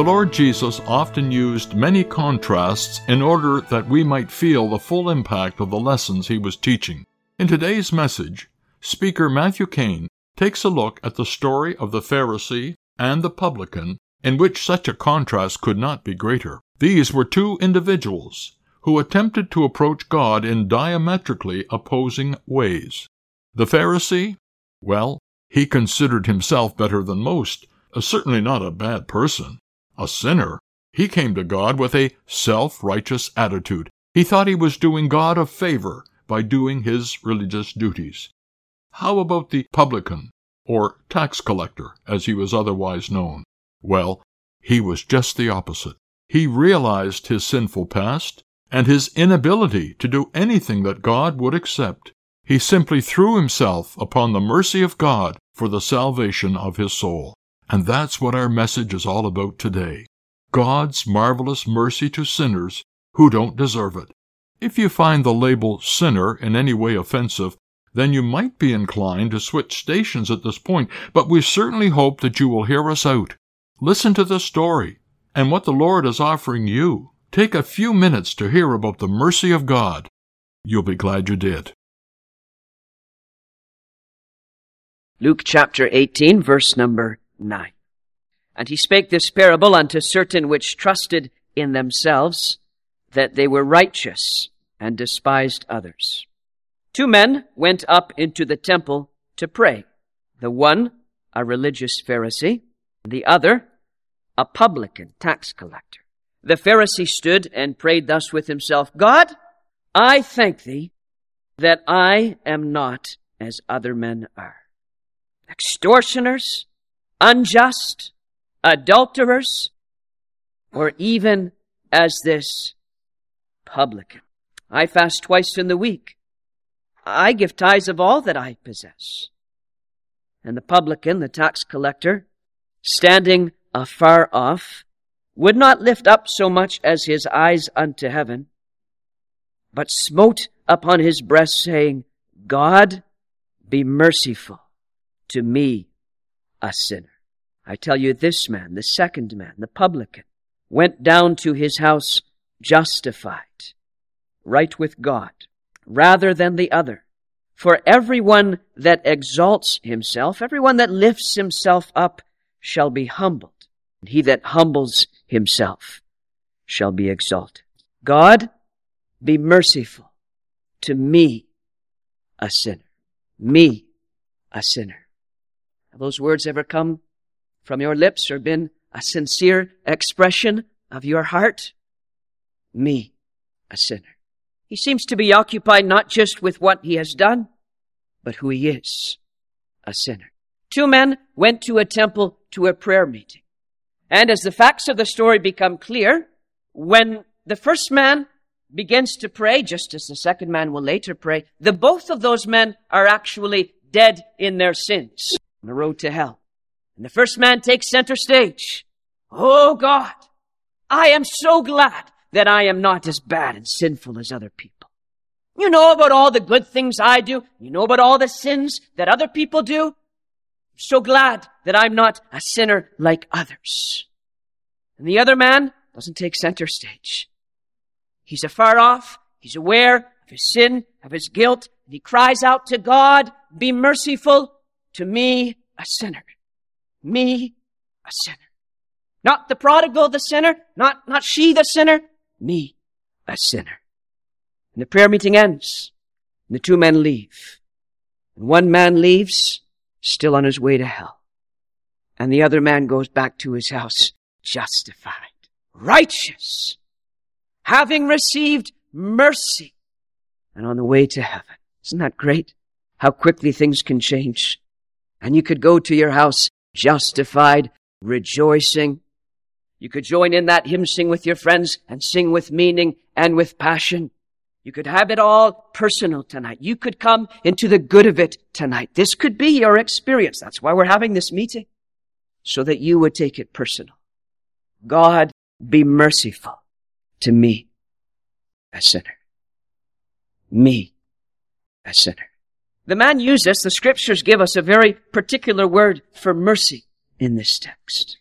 The Lord Jesus often used many contrasts in order that we might feel the full impact of the lessons he was teaching. In today's message, speaker Matthew Cain takes a look at the story of the Pharisee and the publican, in which such a contrast could not be greater. These were two individuals who attempted to approach God in diametrically opposing ways. The Pharisee, well, he considered himself better than most, uh, certainly not a bad person a sinner, he came to God with a self righteous attitude. He thought he was doing God a favor by doing his religious duties. How about the publican, or tax collector, as he was otherwise known? Well, he was just the opposite. He realized his sinful past and his inability to do anything that God would accept. He simply threw himself upon the mercy of God for the salvation of his soul. And that's what our message is all about today God's marvelous mercy to sinners who don't deserve it. If you find the label sinner in any way offensive, then you might be inclined to switch stations at this point, but we certainly hope that you will hear us out. Listen to the story and what the Lord is offering you. Take a few minutes to hear about the mercy of God. You'll be glad you did. Luke chapter 18, verse number 9. And he spake this parable unto certain which trusted in themselves that they were righteous and despised others. Two men went up into the temple to pray. The one, a religious Pharisee, the other, a publican, tax collector. The Pharisee stood and prayed thus with himself, God, I thank thee that I am not as other men are. Extortioners, unjust, adulterers, or even as this publican. I fast twice in the week. I give tithes of all that I possess. And the publican, the tax collector, standing afar off, would not lift up so much as his eyes unto heaven, but smote upon his breast, saying, God, be merciful to me, a sinner. I tell you, this man, the second man, the publican, went down to his house justified, right with God, rather than the other. For everyone that exalts himself, everyone that lifts himself up, shall be humbled. And he that humbles himself shall be exalted. God, be merciful to me, a sinner. Me, a sinner. Have those words ever come from your lips or been a sincere expression of your heart? Me, a sinner. He seems to be occupied not just with what he has done, but who he is, a sinner. Two men went to a temple to a prayer meeting. And as the facts of the story become clear, when the first man begins to pray, just as the second man will later pray, the both of those men are actually dead in their sins on the road to hell. And the first man takes center stage. Oh God, I am so glad that I am not as bad and sinful as other people. You know about all the good things I do. You know about all the sins that other people do. I'm so glad that I'm not a sinner like others. And the other man doesn't take center stage. He's afar off. He's aware of his sin, of his guilt, and he cries out to God, be merciful to me, a sinner. Me, a sinner. Not the prodigal, the sinner. Not, not she, the sinner. Me, a sinner. And the prayer meeting ends. And the two men leave. And one man leaves, still on his way to hell. And the other man goes back to his house, justified, righteous, having received mercy, and on the way to heaven. Isn't that great? how quickly things can change. And you could go to your house justified, rejoicing. You could join in that hymn sing with your friends and sing with meaning and with passion. You could have it all personal tonight. You could come into the good of it tonight. This could be your experience. That's why we're having this meeting. So that you would take it personal. God be merciful to me, a sinner. Me, a sinner. The man used this. The scriptures give us a very particular word for mercy in this text.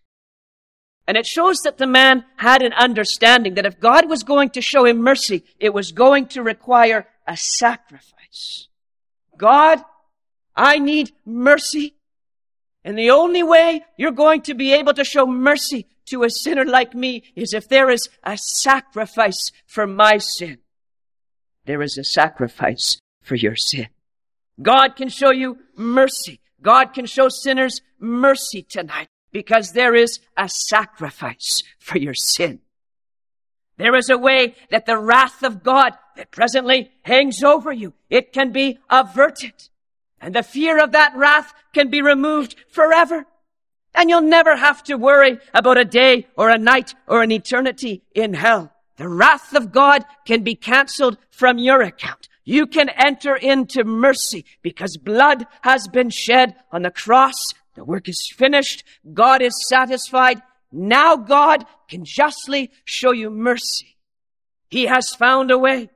And it shows that the man had an understanding that if God was going to show him mercy, it was going to require a sacrifice. God, I need mercy. And the only way you're going to be able to show mercy to a sinner like me is if there is a sacrifice for my sin. There is a sacrifice for your sin. God can show you mercy. God can show sinners mercy tonight because there is a sacrifice for your sin. There is a way that the wrath of God that presently hangs over you, it can be averted. And the fear of that wrath can be removed forever. And you'll never have to worry about a day or a night or an eternity in hell. The wrath of God can be cancelled from your account. You can enter into mercy because blood has been shed on the cross. The work is finished. God is satisfied. Now God can justly show you mercy. He has found a way.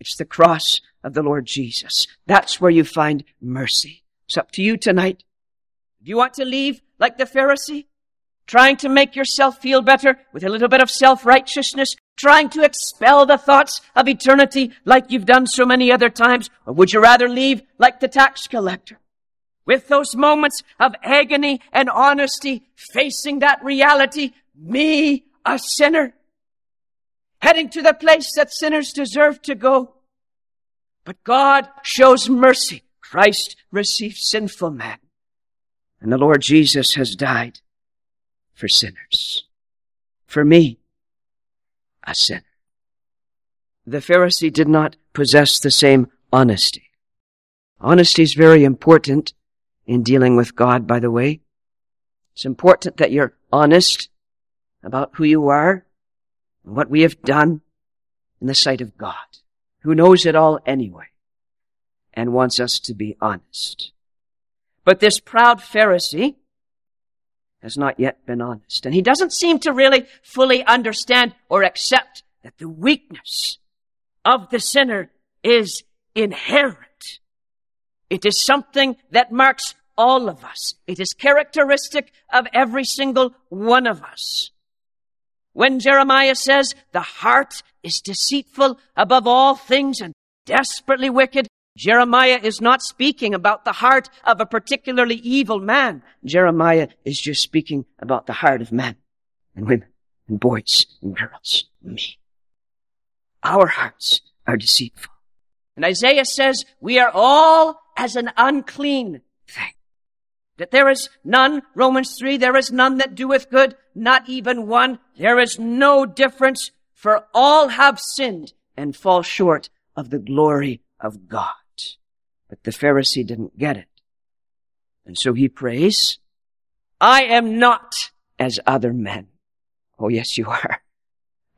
It's the cross of the Lord Jesus. That's where you find mercy. It's up to you tonight. If you want to leave like the Pharisee, trying to make yourself feel better with a little bit of self-righteousness, trying to expel the thoughts of eternity like you've done so many other times? Or would you rather leave like the tax collector? With those moments of agony and honesty, facing that reality, me, a sinner, heading to the place that sinners deserve to go. But God shows mercy. Christ received sinful men. And the Lord Jesus has died for sinners. For me, a sinner. The Pharisee did not possess the same honesty. Honesty is very important in dealing with God, by the way. It's important that you're honest about who you are and what we have done in the sight of God, who knows it all anyway and wants us to be honest. But this proud Pharisee has not yet been honest. And he doesn't seem to really fully understand or accept that the weakness of the sinner is inherent. It is something that marks all of us. It is characteristic of every single one of us. When Jeremiah says the heart is deceitful above all things and desperately wicked, Jeremiah is not speaking about the heart of a particularly evil man. Jeremiah is just speaking about the heart of men and women and boys and girls, me. Our hearts are deceitful. And Isaiah says we are all as an unclean thing. That there is none, Romans 3, there is none that doeth good, not even one. There is no difference, for all have sinned and fall short of the glory of God. But the Pharisee didn't get it. And so he prays, I am not as other men. Oh, yes, you are.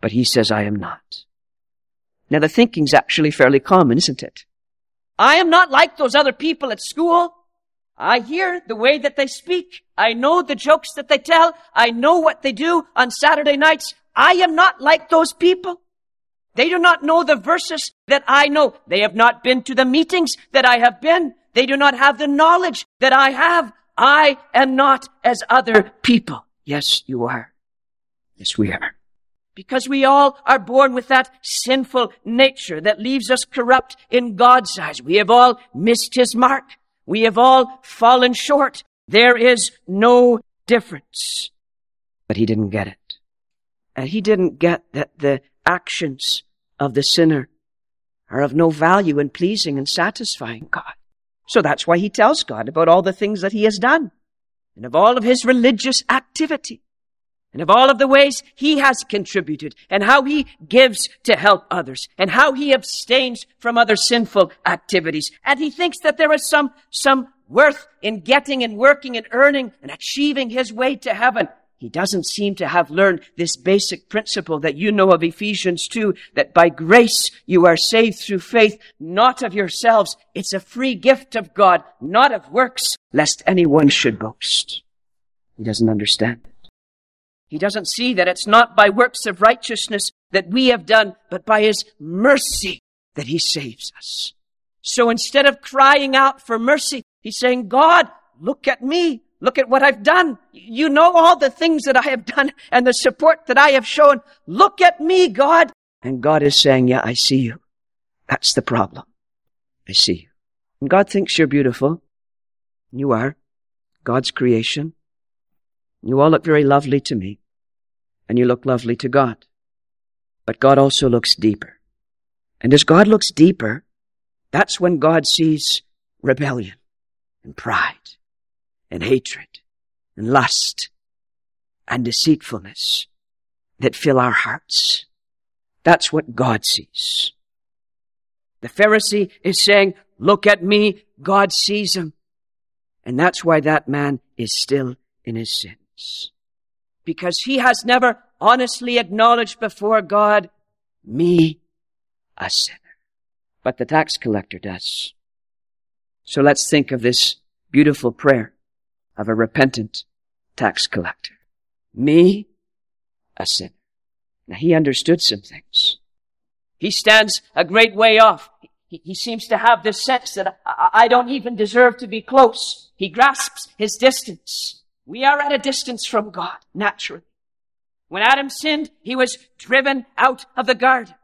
But he says, I am not. Now the thinking's actually fairly common, isn't it? I am not like those other people at school. I hear the way that they speak. I know the jokes that they tell. I know what they do on Saturday nights. I am not like those people. They do not know the verses that I know. They have not been to the meetings that I have been. They do not have the knowledge that I have. I am not as other people. Yes, you are. Yes, we are. Because we all are born with that sinful nature that leaves us corrupt in God's eyes. We have all missed His mark. We have all fallen short. There is no difference. But He didn't get it. And He didn't get that the actions of the sinner are of no value in pleasing and satisfying God. So that's why he tells God about all the things that he has done and of all of his religious activity. and of all of the ways he has contributed and how he gives to help others and how he abstains from other sinful activities. And he thinks that there is some, some worth in getting and working and earning and achieving his way to heaven. He doesn't seem to have learned this basic principle that you know of Ephesians 2, that by grace you are saved through faith, not of yourselves. It's a free gift of God, not of works, lest anyone should boast. He doesn't understand. It. He doesn't see that it's not by works of righteousness that we have done, but by His mercy that He saves us. So instead of crying out for mercy, He's saying, God, look at me. Look at what I've done. You know all the things that I have done and the support that I have shown. Look at me, God. And God is saying, yeah, I see you. That's the problem. I see you. And God thinks you're beautiful. You are. God's creation. You all look very lovely to me, and you look lovely to God. But God also looks deeper. And as God looks deeper, that's when God sees rebellion and pride and hatred and lust and deceitfulness that fill our hearts. That's what God sees. The Pharisee is saying, look at me, God sees him. And that's why that man is still in his sins. because he has never honestly acknowledged before God, me, a sinner. But the tax collector does. So let's think of this beautiful prayer of a repentant tax collector. Me, a sinner. Now he understood some things. He stands a great way off. He, he seems to have this sense that I, I don't even deserve to be close. He grasps his distance. We are at a distance from God, naturally. When Adam sinned, he was driven out of the garden.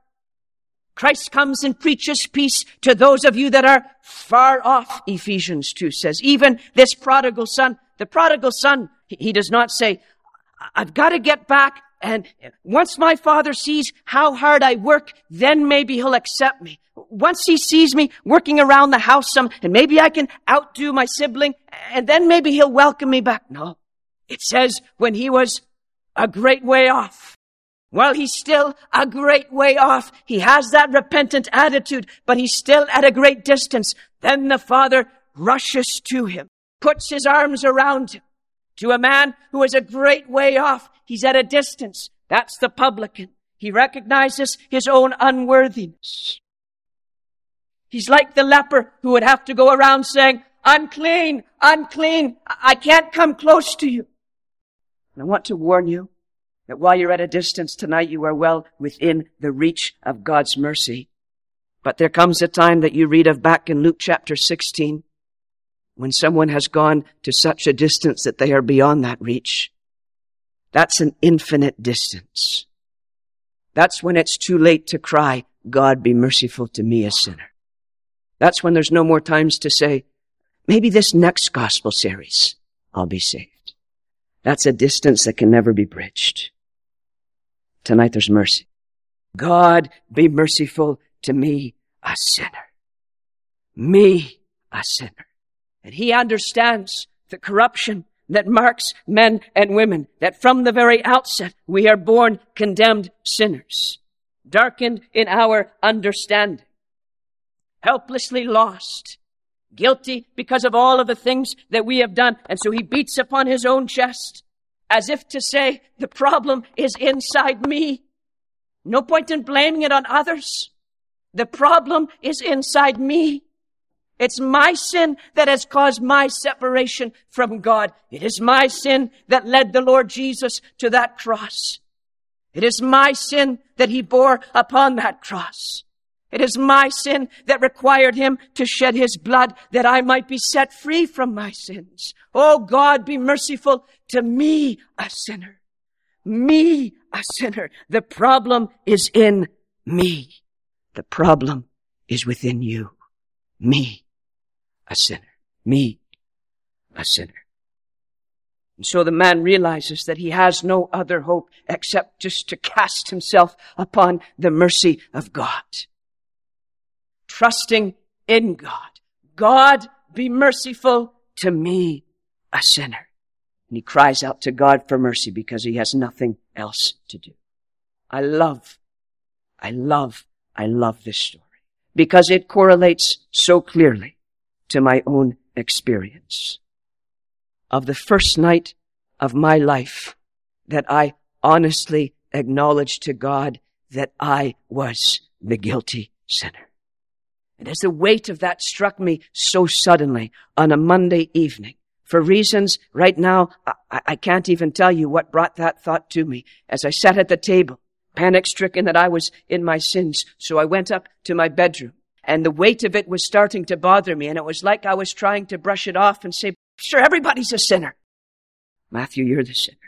Christ comes and preaches peace to those of you that are far off, Ephesians 2 says. Even this prodigal son, the prodigal son, he does not say, I've got to get back and once my father sees how hard I work, then maybe he'll accept me. Once he sees me working around the house some, and maybe I can outdo my sibling, and then maybe he'll welcome me back. No. It says when he was a great way off. While he's still a great way off, he has that repentant attitude, but he's still at a great distance. Then the father rushes to him, puts his arms around him. To a man who is a great way off, he's at a distance. That's the publican. He recognizes his own unworthiness. He's like the leper who would have to go around saying, unclean, unclean, I can't come close to you. And I want to warn you that while you're at a distance tonight, you are well within the reach of God's mercy. But there comes a time that you read of back in Luke chapter 16 when someone has gone to such a distance that they are beyond that reach. That's an infinite distance. That's when it's too late to cry, God be merciful to me, a sinner. That's when there's no more times to say, maybe this next gospel series, I'll be saved. That's a distance that can never be bridged. Tonight there's mercy. God be merciful to me, a sinner. Me, a sinner. And he understands the corruption that marks men and women, that from the very outset we are born condemned sinners, darkened in our understanding helplessly lost, guilty because of all of the things that we have done. And so he beats upon his own chest as if to say, the problem is inside me. No point in blaming it on others. The problem is inside me. It's my sin that has caused my separation from God. It is my sin that led the Lord Jesus to that cross. It is my sin that he bore upon that cross. It is my sin that required him to shed his blood that I might be set free from my sins. Oh God, be merciful to me, a sinner. Me, a sinner. The problem is in me. The problem is within you. Me, a sinner. Me, a sinner. And so the man realizes that he has no other hope except just to cast himself upon the mercy of God trusting in God. God, be merciful to me, a sinner. And he cries out to God for mercy because he has nothing else to do. I love, I love, I love this story because it correlates so clearly to my own experience of the first night of my life that I honestly acknowledged to God that I was the guilty sinner. And as the weight of that struck me so suddenly on a Monday evening, for reasons right now, I, I, can't even tell you what brought that thought to me as I sat at the table, panic stricken that I was in my sins. So I went up to my bedroom and the weight of it was starting to bother me. And it was like I was trying to brush it off and say, sure, everybody's a sinner. Matthew, you're the sinner.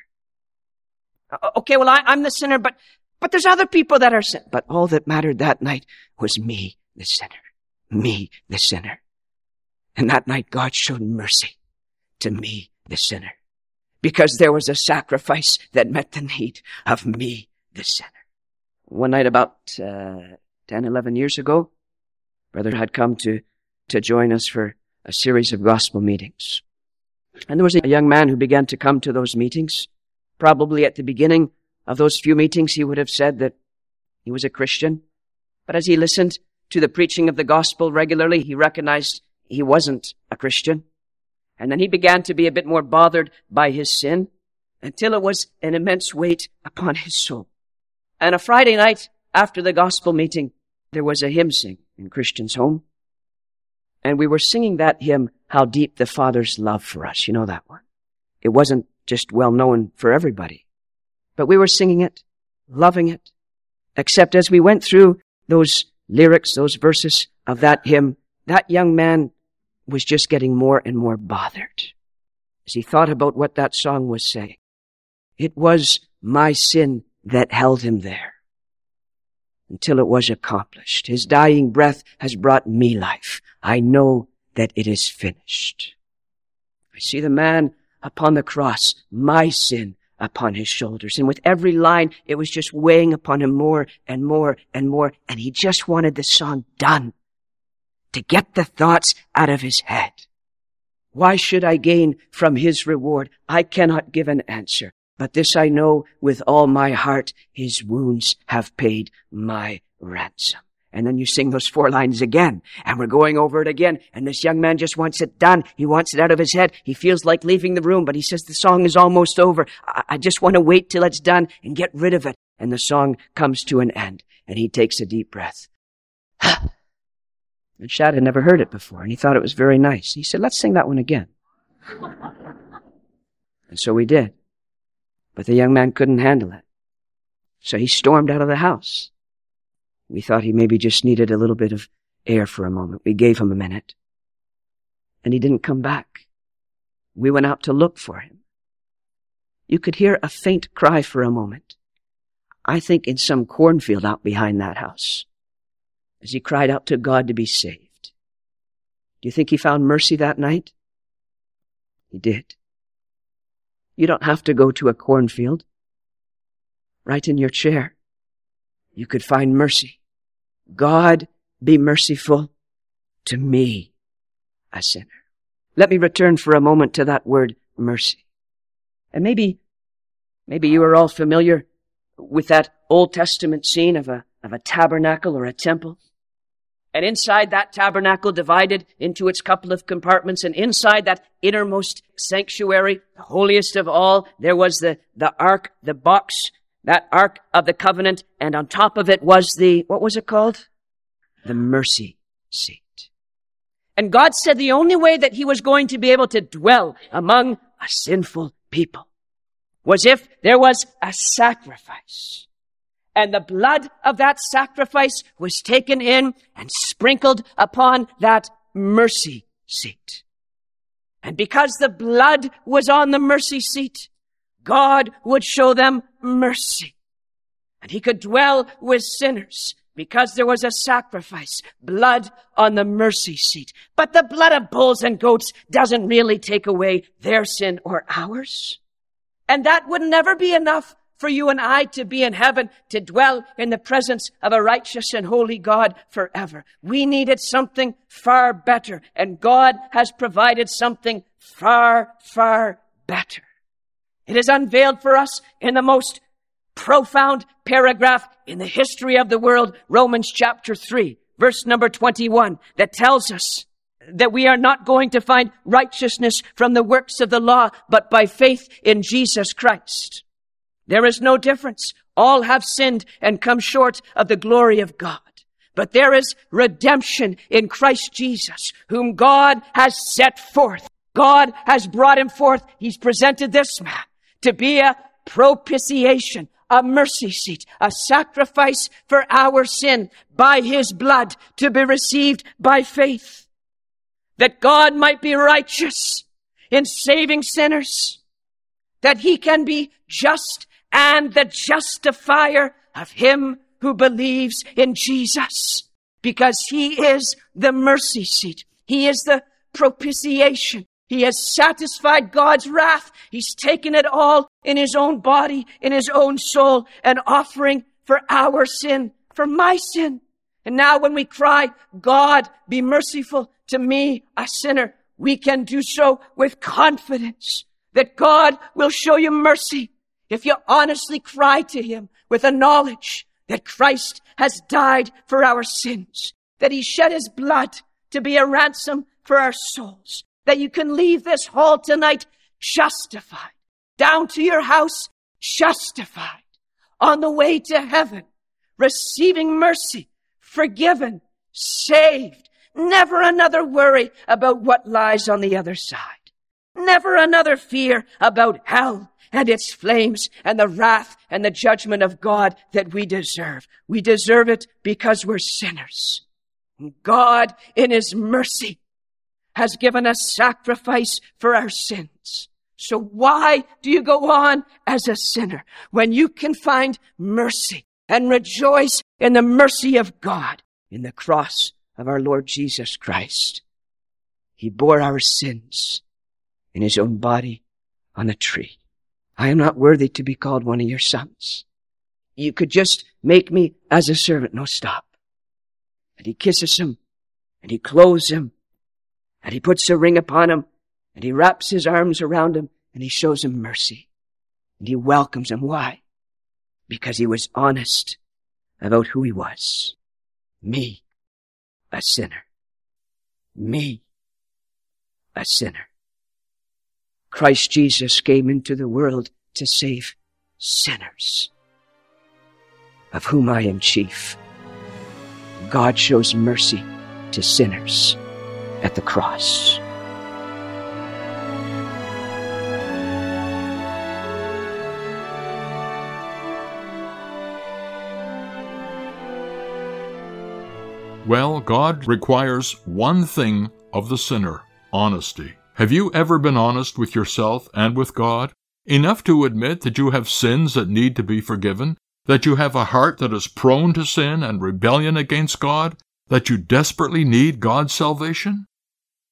Okay, well, I, am the sinner, but, but there's other people that are sin. But all that mattered that night was me, the sinner. Me, the sinner. And that night God showed mercy to me, the sinner. Because there was a sacrifice that met the need of me, the sinner. One night about uh, 10, 11 years ago, brother had come to, to join us for a series of gospel meetings. And there was a young man who began to come to those meetings. Probably at the beginning of those few meetings, he would have said that he was a Christian. But as he listened to the preaching of the gospel regularly, he recognized he wasn't a Christian. And then he began to be a bit more bothered by his sin until it was an immense weight upon his soul. And a Friday night after the gospel meeting, there was a hymn sing in Christian's home. And we were singing that hymn, How Deep the Father's Love for Us. You know that one. It wasn't just well known for everybody, but we were singing it, loving it. Except as we went through those lyrics, those verses of that hymn, that young man was just getting more and more bothered as he thought about what that song was saying. It was my sin that held him there until it was accomplished. His dying breath has brought me life. I know that it is finished. I see the man upon the cross, my sin upon his shoulders. And with every line, it was just weighing upon him more and more and more. And he just wanted the song done to get the thoughts out of his head. Why should I gain from his reward? I cannot give an answer. But this I know with all my heart, his wounds have paid my ransom. And then you sing those four lines again, and we're going over it again, and this young man just wants it done. He wants it out of his head. He feels like leaving the room, but he says the song is almost over. I, I just want to wait till it's done and get rid of it. And the song comes to an end, and he takes a deep breath. and Shad had never heard it before, and he thought it was very nice. He said, let's sing that one again. and so we did. But the young man couldn't handle it. So he stormed out of the house. We thought he maybe just needed a little bit of air for a moment. We gave him a minute. And he didn't come back. We went out to look for him. You could hear a faint cry for a moment. I think in some cornfield out behind that house. As he cried out to God to be saved. Do you think he found mercy that night? He did. You don't have to go to a cornfield. Right in your chair, you could find mercy. God, be merciful to me, a sinner. Let me return for a moment to that word mercy. And maybe, maybe you are all familiar with that Old Testament scene of a, of a tabernacle or a temple. And inside that tabernacle divided into its couple of compartments and inside that innermost sanctuary, the holiest of all, there was the, the ark, the box, that ark of the covenant, and on top of it was the, what was it called? The mercy seat. And God said the only way that he was going to be able to dwell among a sinful people was if there was a sacrifice and the blood of that sacrifice was taken in and sprinkled upon that mercy seat. And because the blood was on the mercy seat, God would show them mercy. And he could dwell with sinners because there was a sacrifice, blood on the mercy seat. But the blood of bulls and goats doesn't really take away their sin or ours. And that would never be enough for you and I to be in heaven, to dwell in the presence of a righteous and holy God forever. We needed something far better, and God has provided something far, far better. It is unveiled for us in the most profound paragraph in the history of the world, Romans chapter 3, verse number 21, that tells us that we are not going to find righteousness from the works of the law, but by faith in Jesus Christ. There is no difference. All have sinned and come short of the glory of God. But there is redemption in Christ Jesus, whom God has set forth. God has brought him forth. He's presented this man to be a propitiation, a mercy seat, a sacrifice for our sin by his blood to be received by faith. That God might be righteous in saving sinners. That he can be just and the justifier of him who believes in Jesus. Because he is the mercy seat. He is the propitiation. He has satisfied God's wrath. He's taken it all in his own body, in his own soul, an offering for our sin, for my sin. And now when we cry, God, be merciful to me, a sinner, we can do so with confidence that God will show you mercy if you honestly cry to him with a knowledge that Christ has died for our sins, that he shed his blood to be a ransom for our souls, that you can leave this hall tonight justified, down to your house justified, on the way to heaven, receiving mercy, forgiven, saved, never another worry about what lies on the other side, never another fear about hell and its flames and the wrath and the judgment of God that we deserve. We deserve it because we're sinners. God, in His mercy, has given a sacrifice for our sins. So why do you go on as a sinner when you can find mercy and rejoice in the mercy of God in the cross of our Lord Jesus Christ? He bore our sins in His own body on a tree. I am not worthy to be called one of your sons. You could just make me as a servant. No, stop. And he kisses him, and he clothes him, and he puts a ring upon him, and he wraps his arms around him, and he shows him mercy. And he welcomes him. Why? Because he was honest about who he was. Me, a sinner. Me, a sinner. Christ Jesus came into the world to save sinners, of whom I am chief. God shows mercy to sinners at the cross. Well, God requires one thing of the sinner honesty. Have you ever been honest with yourself and with God? Enough to admit that you have sins that need to be forgiven, that you have a heart that is prone to sin and rebellion against God, that you desperately need God's salvation?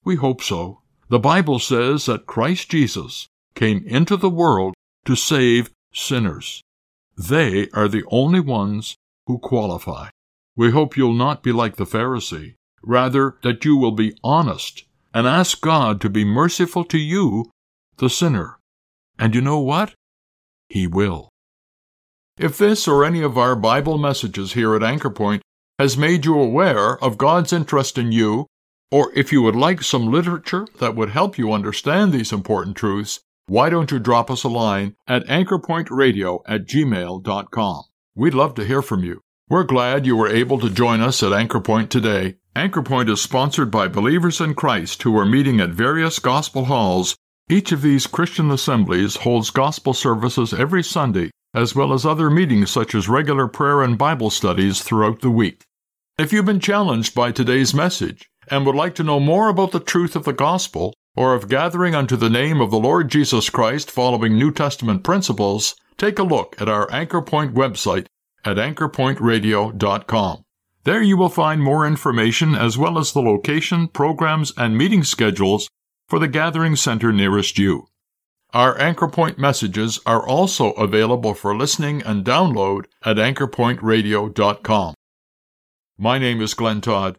We hope so. The Bible says that Christ Jesus came into the world to save sinners. They are the only ones who qualify. We hope you'll not be like the Pharisee, rather, that you will be honest and ask God to be merciful to you, the sinner. And you know what? He will. If this or any of our Bible messages here at Anchor Point has made you aware of God's interest in you, or if you would like some literature that would help you understand these important truths, why don't you drop us a line at anchorpointradio at gmail.com? We'd love to hear from you. We're glad you were able to join us at Anchorpoint today Anchorpoint is sponsored by believers in Christ who are meeting at various gospel halls. Each of these Christian assemblies holds gospel services every Sunday, as well as other meetings such as regular prayer and Bible studies throughout the week. If you've been challenged by today's message and would like to know more about the truth of the gospel, or of gathering unto the name of the Lord Jesus Christ following New Testament principles, take a look at our Anchor Point website at anchorpointradio.com. There you will find more information as well as the location, programs, and meeting schedules for the gathering center nearest you. Our Anchor Point messages are also available for listening and download at anchorpointradio.com. My name is Glenn Todd.